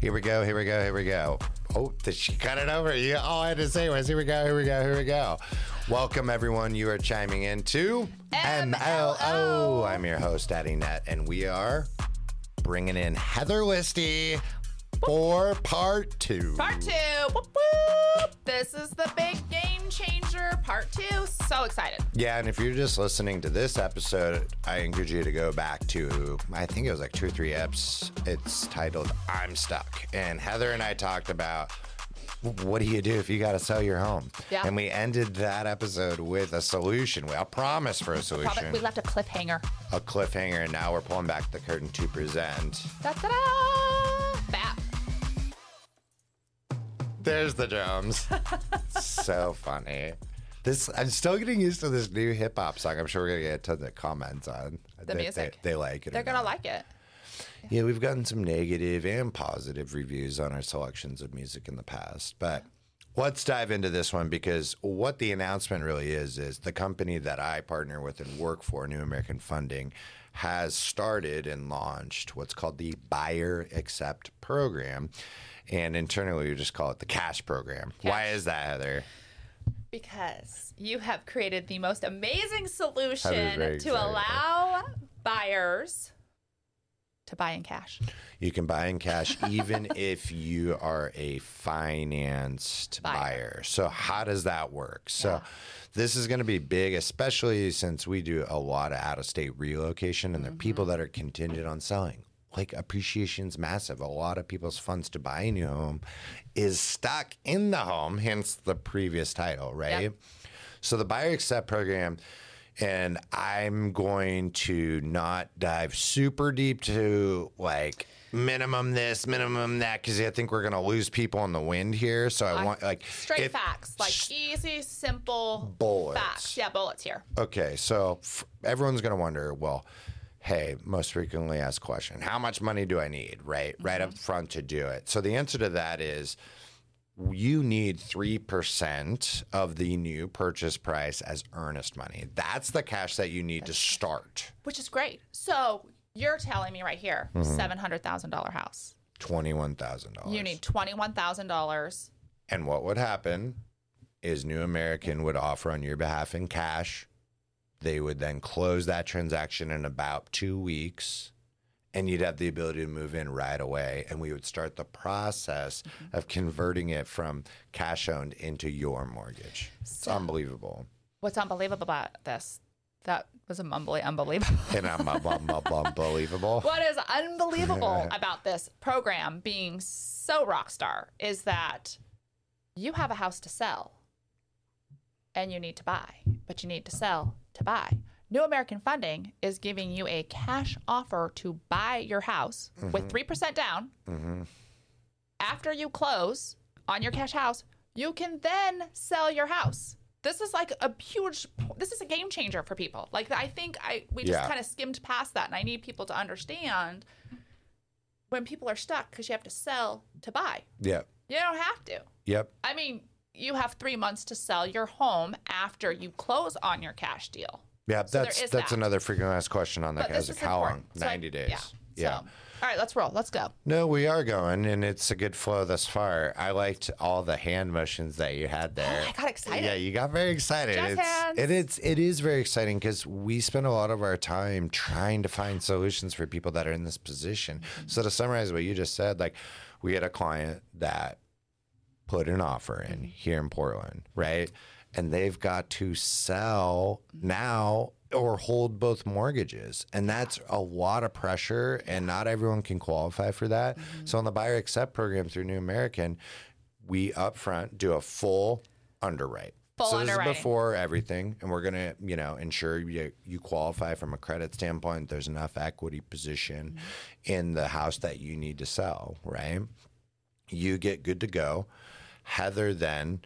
Here we go. Here we go. Here we go. Oh, did she cut it over? Yeah. All I had to say was, "Here we go. Here we go. Here we go." Welcome, everyone. You are chiming into MLO. I'm your host, Daddy Net, and we are bringing in Heather Listy for part two. Part two. Whoop, whoop. This is the big game changer. Part two. So excited. Yeah, and if you're just listening to this episode, I encourage you to go back to, I think it was like two or three eps. It's titled I'm Stuck. And Heather and I talked about what do you do if you got to sell your home? Yeah. And we ended that episode with a solution, a promise for a solution, we left a cliffhanger. a cliffhanger, and now we're pulling back the curtain to present. Da There's the drums. so funny. This I'm still getting used to this new hip hop song. I'm sure we're gonna get tons of comments on The that they- music. They, like it. They're gonna not. like it. Yeah, we've gotten some negative and positive reviews on our selections of music in the past, but let's dive into this one because what the announcement really is is the company that I partner with and work for, New American Funding, has started and launched what's called the Buyer Accept program. And internally, we just call it the cash program. Why is that, Heather? Because you have created the most amazing solution to excited. allow buyers to buy in cash. You can buy in cash even if you are a financed buyer. Buyer. So, how does that work? So, Yeah. this is going to be big, especially since we do a lot of out of state relocation and the people Mm-hmm. that are contingent on selling. Like appreciation's massive. A lot of people's funds to buy a new home is stuck in the home, hence the previous title, right? Yep. So the buyer accept program, and I'm going to not dive super deep to like minimum this, minimum that, because I think we're going to lose people in the wind here. So I, want like Straight if- facts, like easy, simple Bullets. facts. Yeah, bullets here. Okay, so f- everyone's going to wonder, well, hey, most frequently asked question, how much money do I need, right? Right up mm-hmm. front to do it. So the answer to that is you need 3% of the new purchase price as earnest money. That's the cash that you need to start. Which is great. So you're telling me right here, Mm-hmm. seven hundred thousand dollar house. $21,000. You need twenty one thousand dollars. And what would happen is New American would offer on your behalf in cash. They would then close that transaction in about two weeks, and you'd have the ability to move in right away. And we would start the process mm-hmm. of converting it from cash owned into your mortgage. It's unbelievable. What's unbelievable about this? That was a mumbly unbelievable. And I'm unbelievable. what is unbelievable about this program being so rock star is that you have a house to sell and you need to buy, but you need to sell to buy. New American Funding is giving you a cash offer to buy your house with mm-hmm. 3% down. Mm-hmm. After you close on your cash house, you can then sell your house. This is like a huge this is a game changer for people. Like I think I we just Yeah. kind of skimmed past that and I need people to understand when people are stuck cuz you have to sell to buy. Yep. You don't have to. Yep. I mean, you have 3 months to sell your home after you close on your cash deal. Yeah, So that's that's that. another frequently asked question on that. How long? important. So Ninety days. Yeah. So, all right, let's roll. Let's go. No, we are going, and it's a good flow thus far. I liked all the hand motions that you had there. I got excited. Yeah, you got very excited. Jazz it's, hands. It is. It is very exciting because we spend a lot of our time trying to find solutions for people that are in this position. Mm-hmm. So to summarize what you just said, like we had a client that put an offer in here in Portland, right? And they've got to sell now or hold both mortgages. And that's a lot of pressure, and not everyone can qualify for that. Mm-hmm. So, on the Buyer Accept program through New American, we upfront do a full underwrite. Full so this is before everything, and we're gonna, you know, ensure you you qualify from a credit standpoint. There's enough equity position Mm-hmm. in the house that you need to sell, right? You get good to go. Heather then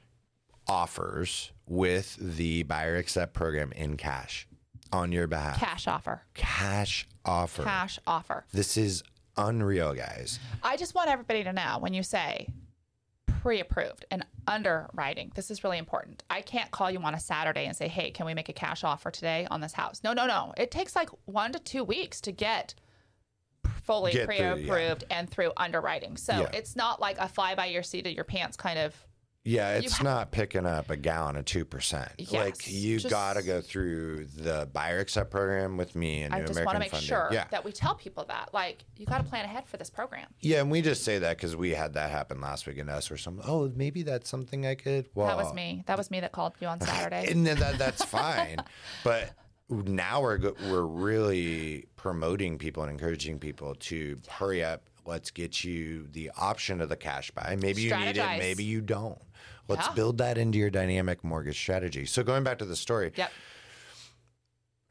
offers with the buyer accept program in cash on your behalf. Cash offer. Cash offer. Cash offer. This is unreal, guys. I just want everybody to know when you say pre approved and underwriting, this is really important. I can't call you on a Saturday and say, hey, can we make a cash offer today on this house? No, no, no. It takes like one to two weeks to get fully Get through, yeah. pre-approved and through underwriting. So Yeah. it's not like a fly by your seat of your pants kind of. Yeah, it's ha- not picking up a gallon of two percent. like you got to go through the buyer accept program with me and I New just American want to make Funding. sure yeah, that we tell people that, like, you got to plan ahead for this program. yeah, and we just say that because we had that happen last week in us or something. Oh, maybe that's something I could. Well, That was me. That was me that called you on Saturday. and then that that's fine. but now we're we're really promoting people and encouraging people to hurry up. Let's get you the option of the cash buy. Maybe you need it, maybe you don't. Let's Yeah. build that into your dynamic mortgage strategy. So going back to the story, yep.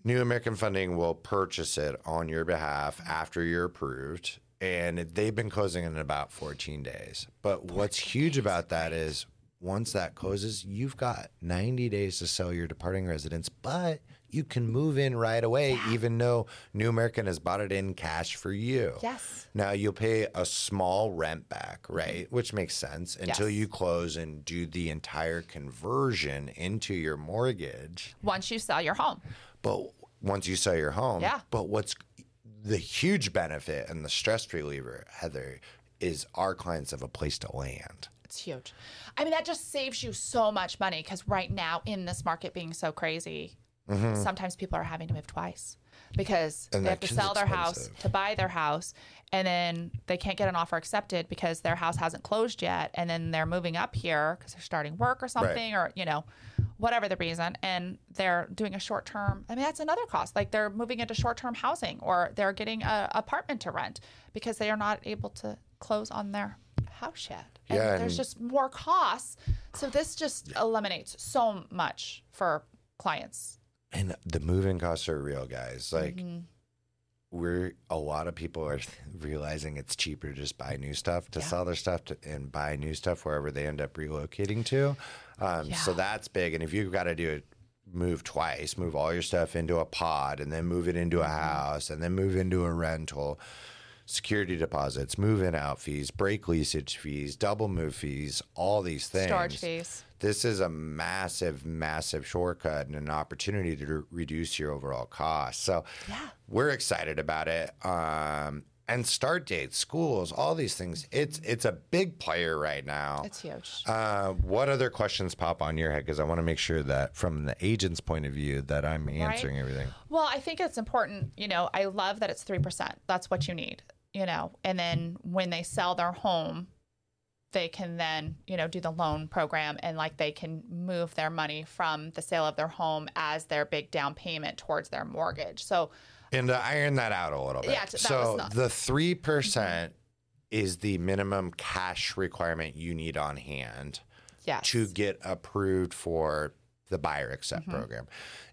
New American Funding will purchase it on your behalf after you're approved, and they've been closing in about 14 days. But what's huge about that is once that closes, you've got 90 days to sell your departing residence, but you can move in right away, even though New American has bought it in cash for you. Yes. Now you'll pay a small rent back, right? Which makes sense until Yes. you close and do the entire conversion into your mortgage. Once you sell your home. But once you sell your home, Yeah. But what's the huge benefit and the stress reliever, Heather, is our clients have a place to land. It's huge. I mean, that just saves you so much money because right now, in this market being so crazy, sometimes people are having to move twice because Mm-hmm. And they have to sell their house to buy their house, and then they can't get an offer accepted because their house hasn't closed yet, and then they're moving up here because they're starting work or something, or you know, whatever the reason, and they're doing a short term. I mean, that's another cost. Like they're moving into short term housing, or they're getting a apartment to rent because they are not able to close on their house yet. And Yeah, there's and- just more costs. So this just eliminates so much for clients. And the moving costs are real, guys. Like Mm-hmm. we're a lot of people are realizing it's cheaper to just buy new stuff to sell their stuff to, and buy new stuff wherever they end up relocating to. Um, So that's big. And if you've got to do it, move twice, move all your stuff into a pod, and then move it into Mm-hmm. a house, and then move into a rental. Security deposits, move in out fees, break leasage fees, double move fees, all these things. Storage fees. This is a massive, massive shortcut and an opportunity to re- reduce your overall costs. So Yeah. we're excited about it. Um, and start dates, schools, all these things. It's it's a big player right now. It's huge. Uh, what other questions pop on your head? Because I want to make sure that from the agent's point of view that I'm answering everything. Well, I think it's important. You know, I love that it's 3%. That's what you need, you know. And then when they sell their home, they can then, you know, do the loan program and like they can move their money from the sale of their home as their big down payment towards their mortgage. So, And to iron that out a little bit. Yeah, that was so not- the three percent is the minimum cash requirement you need on hand. yes. to get approved for the buyer accept Mm-hmm. program.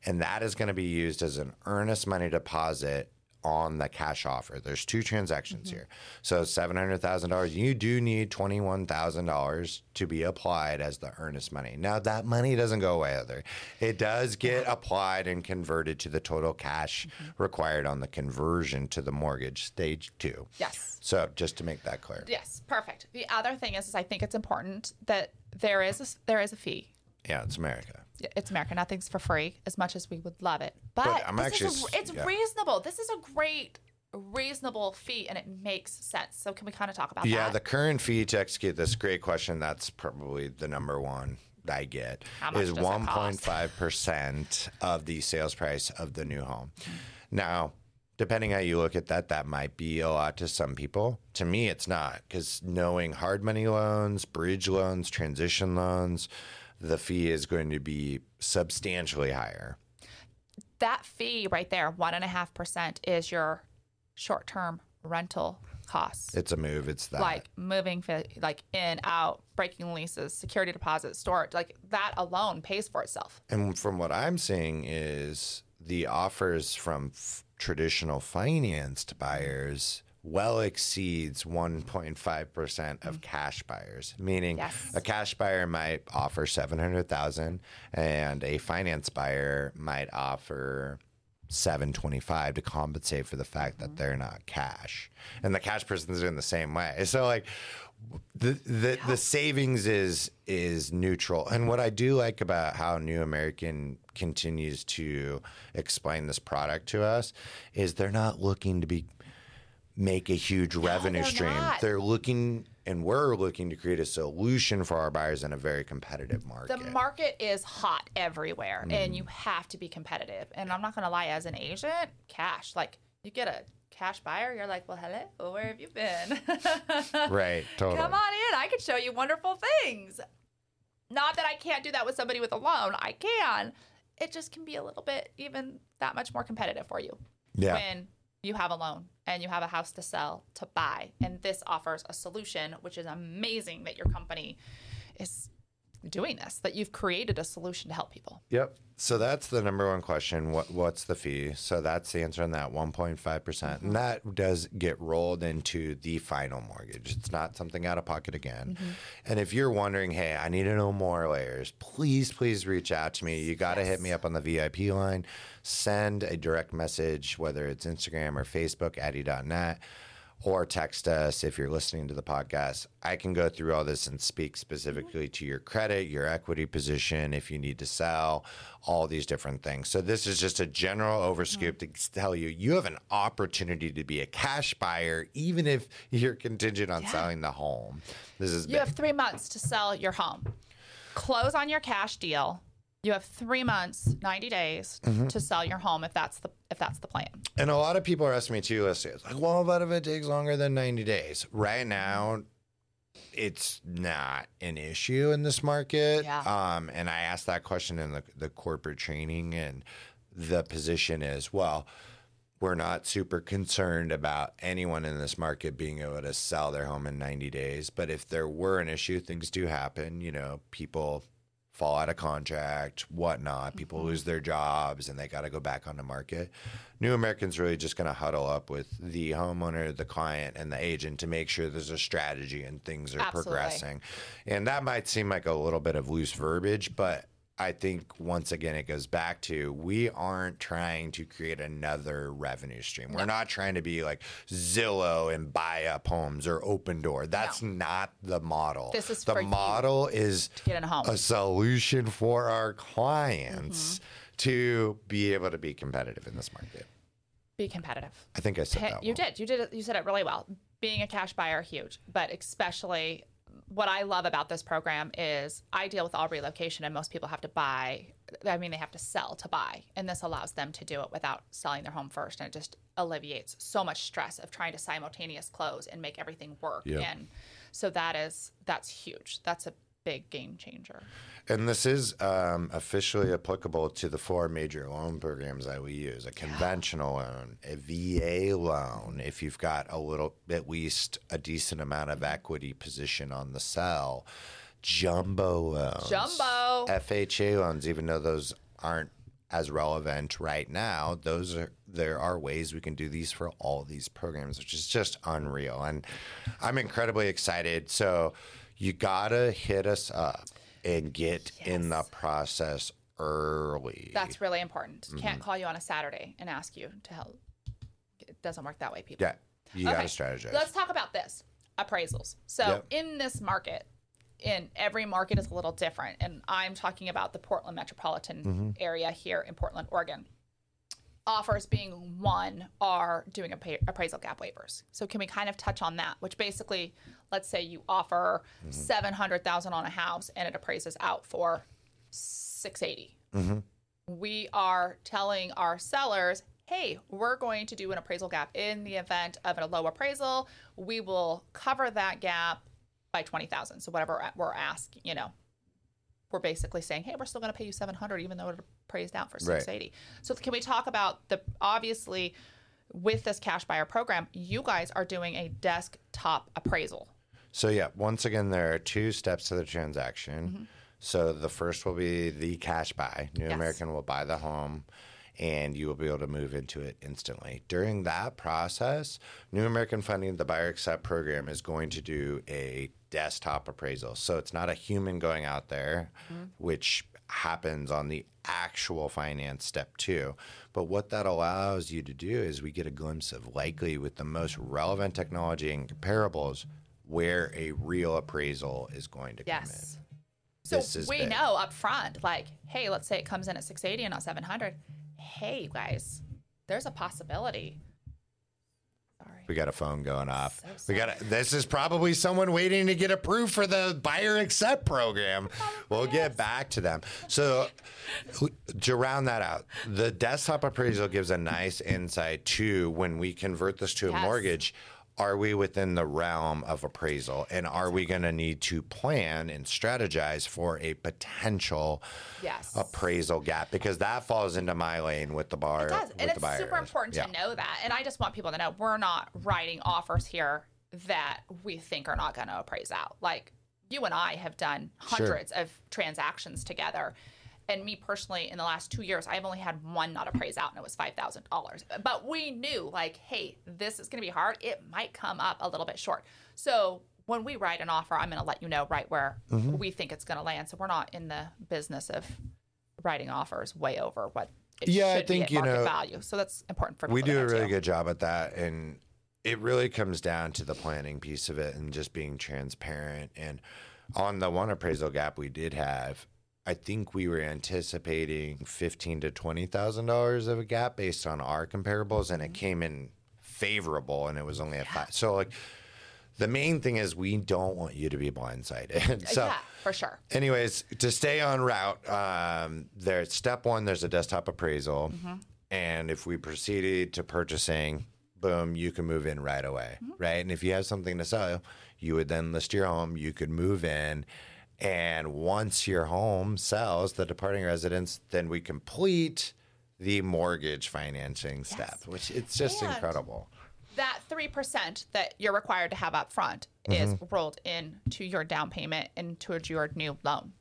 And that is going to be used as an earnest money deposit on the cash offer. There's two transactions Mm-hmm. here. So $700,000, you do need $21,000 to be applied as the earnest money. Now that money doesn't go away either. It does get applied and converted to the total cash Mm-hmm. required on the conversion to the mortgage stage 2. Yes. So just to make that clear. Yes, perfect. The other thing is, is I think it's important that there is a, there is a fee. Yeah, it's America. It's America. Nothing's for free, as much as we would love it. But, But I'm this actually is a, it's yeah. reasonable. This is a great, reasonable fee, and it makes sense. So can we kind of talk about Yeah, that? the current fee to execute this great question. That's probably the number one I get is does it one cost? point five percent of the sales price of the new home. Now, depending how you look at that, that might be a lot to some people. To me, it's not because knowing hard money loans, bridge loans, transition loans, the fee is going to be substantially higher. that fee right there, one and a half percent, is your short-term rental costs. It's a move. It's that. like moving, like in, out, breaking leases, security deposits, storage, like that alone pays for itself. And from what I'm seeing is the offers from f- traditional financed buyers well exceeds 1.5% of mm. cash buyers meaning Yes. a cash buyer might offer 700,000 and a finance buyer might offer 725 to compensate for the fact that mm-hmm. they're not cash. And the cash person's doing the same way. So like the the, the savings is is neutral. And what i do like about how new american continues to explain this product to us is they're not looking to be make a huge revenue they're stream. not. They're looking and we're looking to create a solution for our buyers in a very competitive market. The market is hot everywhere and mm. you have to be competitive. And I'm not going to lie, as an agent, cash, like you get a cash buyer, you're like, well, hello, where have you been? right, totally. Come on in. I can show you wonderful things. Not that I can't do that with somebody with a loan, I can. It just can be a little bit even that much more competitive for you Yeah. when you have a loan and you have a house to sell to buy. And this offers a solution, which is amazing that your company is doing this, that you've created a solution to help people. Yep. So that's the number one question. What what's the fee? So that's the answer on that 1.5%. percent mm-hmm. And that does get rolled into the final mortgage. It's not something out of pocket again. Mm-hmm. And if you're wondering, hey, I need to know more layers, please, please reach out to me. You got to hit me up on the VIP line. Send a direct message, whether it's Instagram or Facebook, addy.net or text us if you're listening to the podcast. I can go through all this and speak specifically to your credit, your equity position, if you need to sell, all these different things. So, this is just a general overscoop to mm-hmm. tell you you have an opportunity to be a cash buyer, even if you're contingent on selling the home. This is You have three months to sell your home. Close on your cash deal. You have three months, 90 days mm-hmm. to sell your home if that's the if that's the plan. And a lot of people are asking me too, let's say, it's like, well, what if it takes longer than 90 days? Right now, it's not an issue in this market. Yeah. Um, and I asked that question in the, the corporate training, and the position is, well, we're not super concerned about anyone in this market being able to sell their home in 90 days. But if there were an issue, things do happen. You know, people fall out of contract, whatnot. People mm-hmm. lose their jobs and they got to go back on the market. New American's really just going to huddle up with the homeowner, the client, and the agent to make sure there's a strategy and things are Absolutely. progressing. And that might seem like a little bit of loose verbiage, but I think once again it goes back to we aren't trying to create another revenue stream. We're not trying to be like Zillow and buy up homes or Open Door. That's not the model. This is the model is a a solution for our clients Mm-hmm. to be able to be competitive in this market. Be competitive. I think I said that. you well. did. You did. it- You said it really well. Being a cash buyer, huge. But especially, what I love about this program is I deal with all relocation, and most people have to buy. I mean, they have to sell to buy, and this allows them to do it without selling their home first, and it just alleviates so much stress of trying to simultaneous close and make everything work. Yep. And so that is that's huge. That's a big game changer. And this is um, officially applicable to the four major loan programs that we use a conventional loan, a VA loan, if you've got a little, at least a decent amount of equity position on the sell, jumbo loans, Jumbo. FHA loans, even though those aren't as relevant right now, those are there are ways we can do these for all these programs, which is just unreal. And I'm incredibly excited. So you gotta hit us up and get in the process early. That's really important. Mm-hmm. Can't call you on a Saturday and ask you to help. It doesn't work that way, people. yeah, you gotta strategize. Let's talk about this appraisals. So, Yep. in this market, in every market is a little different. And I'm talking about the Portland metropolitan Mm-hmm. area here in Portland, Oregon. Offers being one are doing appa- appraisal gap waivers. So, can we kind of touch on that? Which basically, let's say you offer Mm-hmm. 700,000 on a house and it appraises out for 680 we are telling our sellers, hey, we're going to do an appraisal gap in the event of a low appraisal. We will cover that gap by 20,000. So whatever we're asking, you know, we're basically saying, hey, we're still going to pay you 700 even though it appraised out for 680. So can we talk about the obviously with this cash buyer program, you guys are doing a desktop appraisal. So yeah, once again, there are two steps to the transaction. Mm-hmm. So the first will be the cash buy. New Yes. American will buy the home, and you will be able to move into it instantly. During that process, New American Funding, the buyer accept program, is going to do a desktop appraisal. So it's not a human going out there, Mm-hmm. which happens on the actual finance step two. But what that allows you to do is we get a glimpse of likely with the most relevant technology and comparables where a real appraisal is going to come in. Yes. So we big. know up front, like, hey, let's say it comes in at 680 and not 700. Hey, you guys, there's a possibility. We got a phone going off. we got a, this is probably someone waiting to get approved for the buyer accept program. We'll get back to them. So to round that out, the desktop appraisal gives a nice insight to when we convert this to a Yes. mortgage. Are we within the realm of appraisal? And are we going to need to plan and strategize for a potential Yes. appraisal gap? Because that falls into my lane with the bar. It does. And it's super important Yeah. to know that. And I just want people to know we're not writing offers here that we think are not going to appraise out. Like you and I have done hundreds of transactions together. And me personally, in the last two years, I've only had one not appraise out, and it was five thousand dollars. But we knew, like, hey, this is going to be hard. It might come up a little bit short. So when we write an offer, I'm going to let you know right where Mm-hmm. we think it's going to land. So we're not in the business of writing offers way over what it Yeah, I think, be you know, value. So that's important for we do a really too. good job at that and it really comes down to the planning piece of it and just being transparent and on the one appraisal gap we did have i think we were anticipating fifteen to twenty thousand dollars of a gap based on our comparables and it mm-hmm. came in favorable and it was only at five so like the main thing is we don't want you to be blindsided uh, so yeah, for sure. Anyways, to stay on route, um, there's step one. There's a desktop appraisal, mm-hmm. and if we proceeded to purchasing, boom, you can move in right away, mm-hmm. right? And if you have something to sell, you would then list your home. You could move in, and once your home sells, the departing residence, then we complete the mortgage financing step, which it's just And- incredible. That three percent that you're required to have up front is mm-hmm. rolled into your down payment and towards your new loan.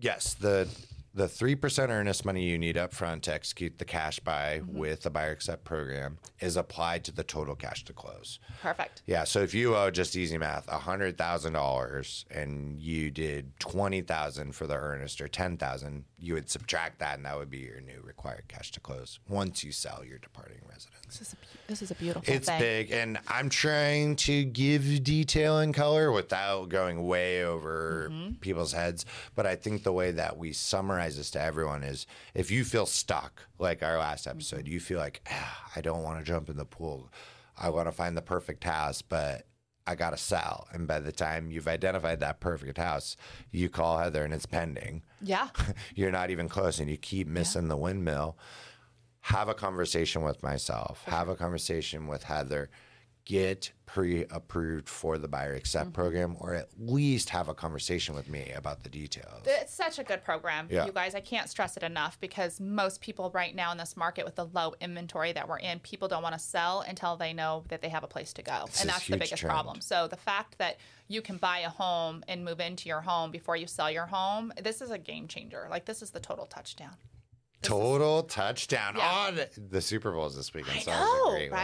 Yes, the the three percent earnest money you need up front to execute the cash buy with the buyer accept program is applied to the total cash to close. Perfect. Yeah, so if you owe just easy math hundred thousand dollars and you did twenty thousand for the earnest or ten thousand, you would subtract that and that would be your new required cash to close once you sell your departing residence. This is a, this is a beautiful It's thing. big, and I'm trying to give detail and color without going way over Mm-hmm. people's heads. But I think the way that we summarize this to everyone is if you feel stuck, like our last episode, Mm-hmm. you feel like, ah, I don't want to jump in the pool. I want to find the perfect house, but I got to sell. And by the time you've identified that perfect house, you call Heather and it's pending Yeah. you're not even close and you keep missing the windmill have a conversation with myself have a conversation with heather get pre-approved for the buyer accept mm-hmm. program or at least have a conversation with me about the details It's such a good program, Yeah. you guys. I can't stress it enough because most people right now in this market with the low inventory that we're in, people don't want to sell until they know that they have a place to go. It's and that's the biggest trend. problem. So the fact that you can buy a home and move into your home before you sell your home, this is a game changer. Like this is the total touchdown. total touchdown Yeah. on the super bowls this weekend I so that was a know, great one.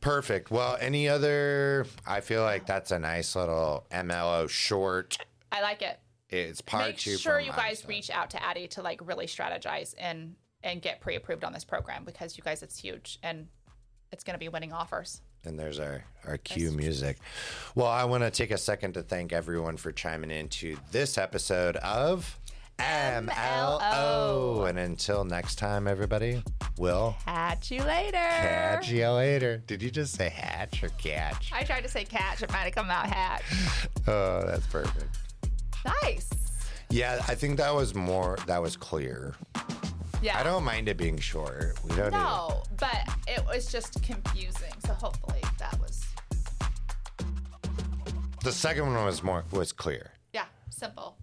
Perfect well any other i feel like that's a nice little mlo short I like it. it's part Make two sure you guys reach out to Addie to like really strategize and and get pre-approved on this program because you guys it's huge and it's going to be winning offers. And there's our, our cue music. Well, I want to take a second to thank everyone for chiming into this episode of MLO. And until next time, everybody, we'll Catch you later. catch you later. Did you just say hatch or catch? I tried to say catch, it might have come out hatch. Oh, that's perfect. Nice. Yeah, I think that was more, that was clear. Yeah. I don't mind it being short. We don't No, but it was just confusing. So hopefully that was the second one was more, was clear. yeah, simple.